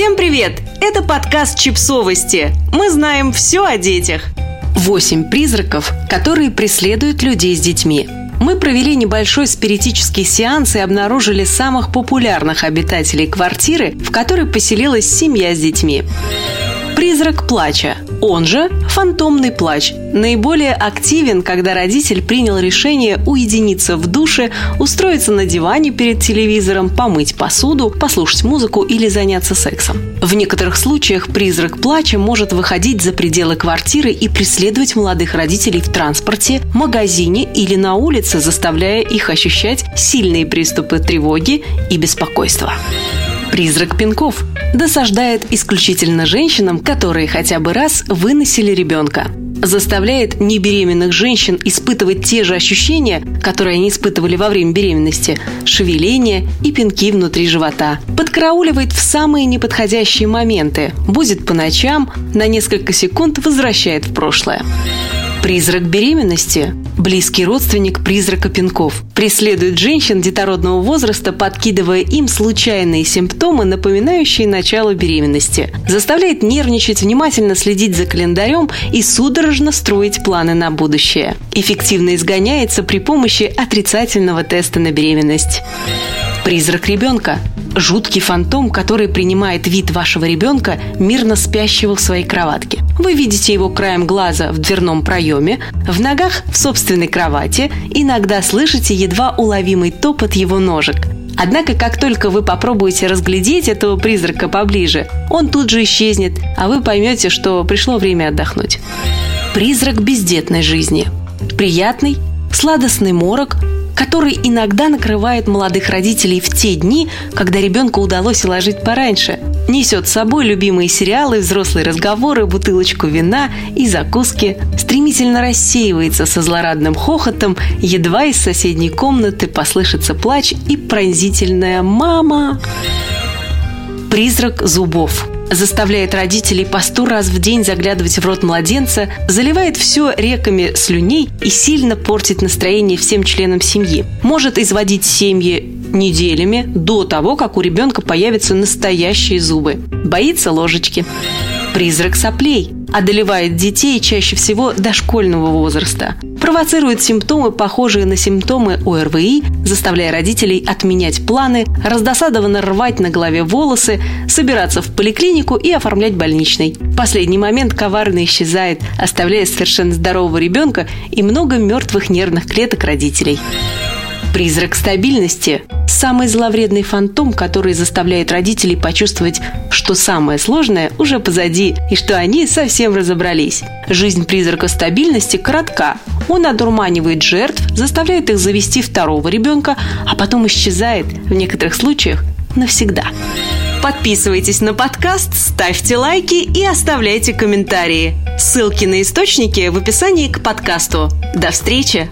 Всем привет! Это подкаст «Чипсовости». Мы знаем все о детях. Восемь призраков, которые преследуют людей с детьми. Мы провели небольшой спиритический сеанс и обнаружили самых популярных обитателей квартиры, в которой поселилась семья с детьми. Призрак плача, он же фантомный плач, наиболее активен, когда родитель принял решение уединиться в душе, устроиться на диване перед телевизором, помыть посуду, послушать музыку или заняться сексом. В некоторых случаях призрак плача может выходить за пределы квартиры и преследовать молодых родителей в транспорте, магазине или на улице, заставляя их ощущать сильные приступы тревоги и беспокойства. Призрак пинков досаждает исключительно женщинам, которые хотя бы раз выносили ребенка. Заставляет небеременных женщин испытывать те же ощущения, которые они испытывали во время беременности – шевеление и пинки внутри живота. Подкарауливает в самые неподходящие моменты, будет по ночам, на несколько секунд возвращает в прошлое. Призрак беременности – близкий родственник призрака пинков. Преследует женщин детородного возраста, подкидывая им случайные симптомы, напоминающие начало беременности. Заставляет нервничать, внимательно следить за календарем и судорожно строить планы на будущее. Эффективно изгоняется при помощи отрицательного теста на беременность. Призрак ребенка жуткий фантом, который принимает вид вашего ребенка, мирно спящего в своей кроватке. Вы видите его краем глаза в дверном проеме, в ногах в собственной кровати, иногда слышите едва уловимый топот его ножек. Однако, как только вы попробуете разглядеть этого призрака поближе, он тут же исчезнет, а вы поймете, что пришло время отдохнуть. Призрак бездетной жизни. Приятный, сладостный морок, который иногда накрывает молодых родителей в те дни, когда ребенку удалось уложить пораньше. Несет с собой любимые сериалы, взрослые разговоры, бутылочку вина и закуски. Стремительно рассеивается со злорадным хохотом, едва из соседней комнаты послышится плач и пронзительная «мама». Призрак зубов – заставляет родителей по сто раз в день заглядывать в рот младенца, заливает все реками слюней и сильно портит настроение всем членам семьи. Может изводить семьи неделями до того, как у ребенка появятся настоящие зубы. Боится ложечки. Призрак соплей одолевает детей чаще всего дошкольного возраста. Провоцирует симптомы, похожие на симптомы ОРВИ, заставляя родителей отменять планы, раздосадованно рвать на голове волосы, собираться в поликлинику и оформлять больничный. В последний момент коварно исчезает, оставляя совершенно здорового ребенка и много мертвых нервных клеток родителей. Призрак стабильности – самый зловредный фантом, который заставляет родителей почувствовать, что самое сложное уже позади и что они совсем разобрались. Жизнь призрака стабильности коротка. Он одурманивает жертв, заставляет их завести второго ребенка, а потом исчезает, в некоторых случаях, навсегда. Подписывайтесь на подкаст, ставьте лайки и оставляйте комментарии. Ссылки на источники в описании к подкасту. До встречи!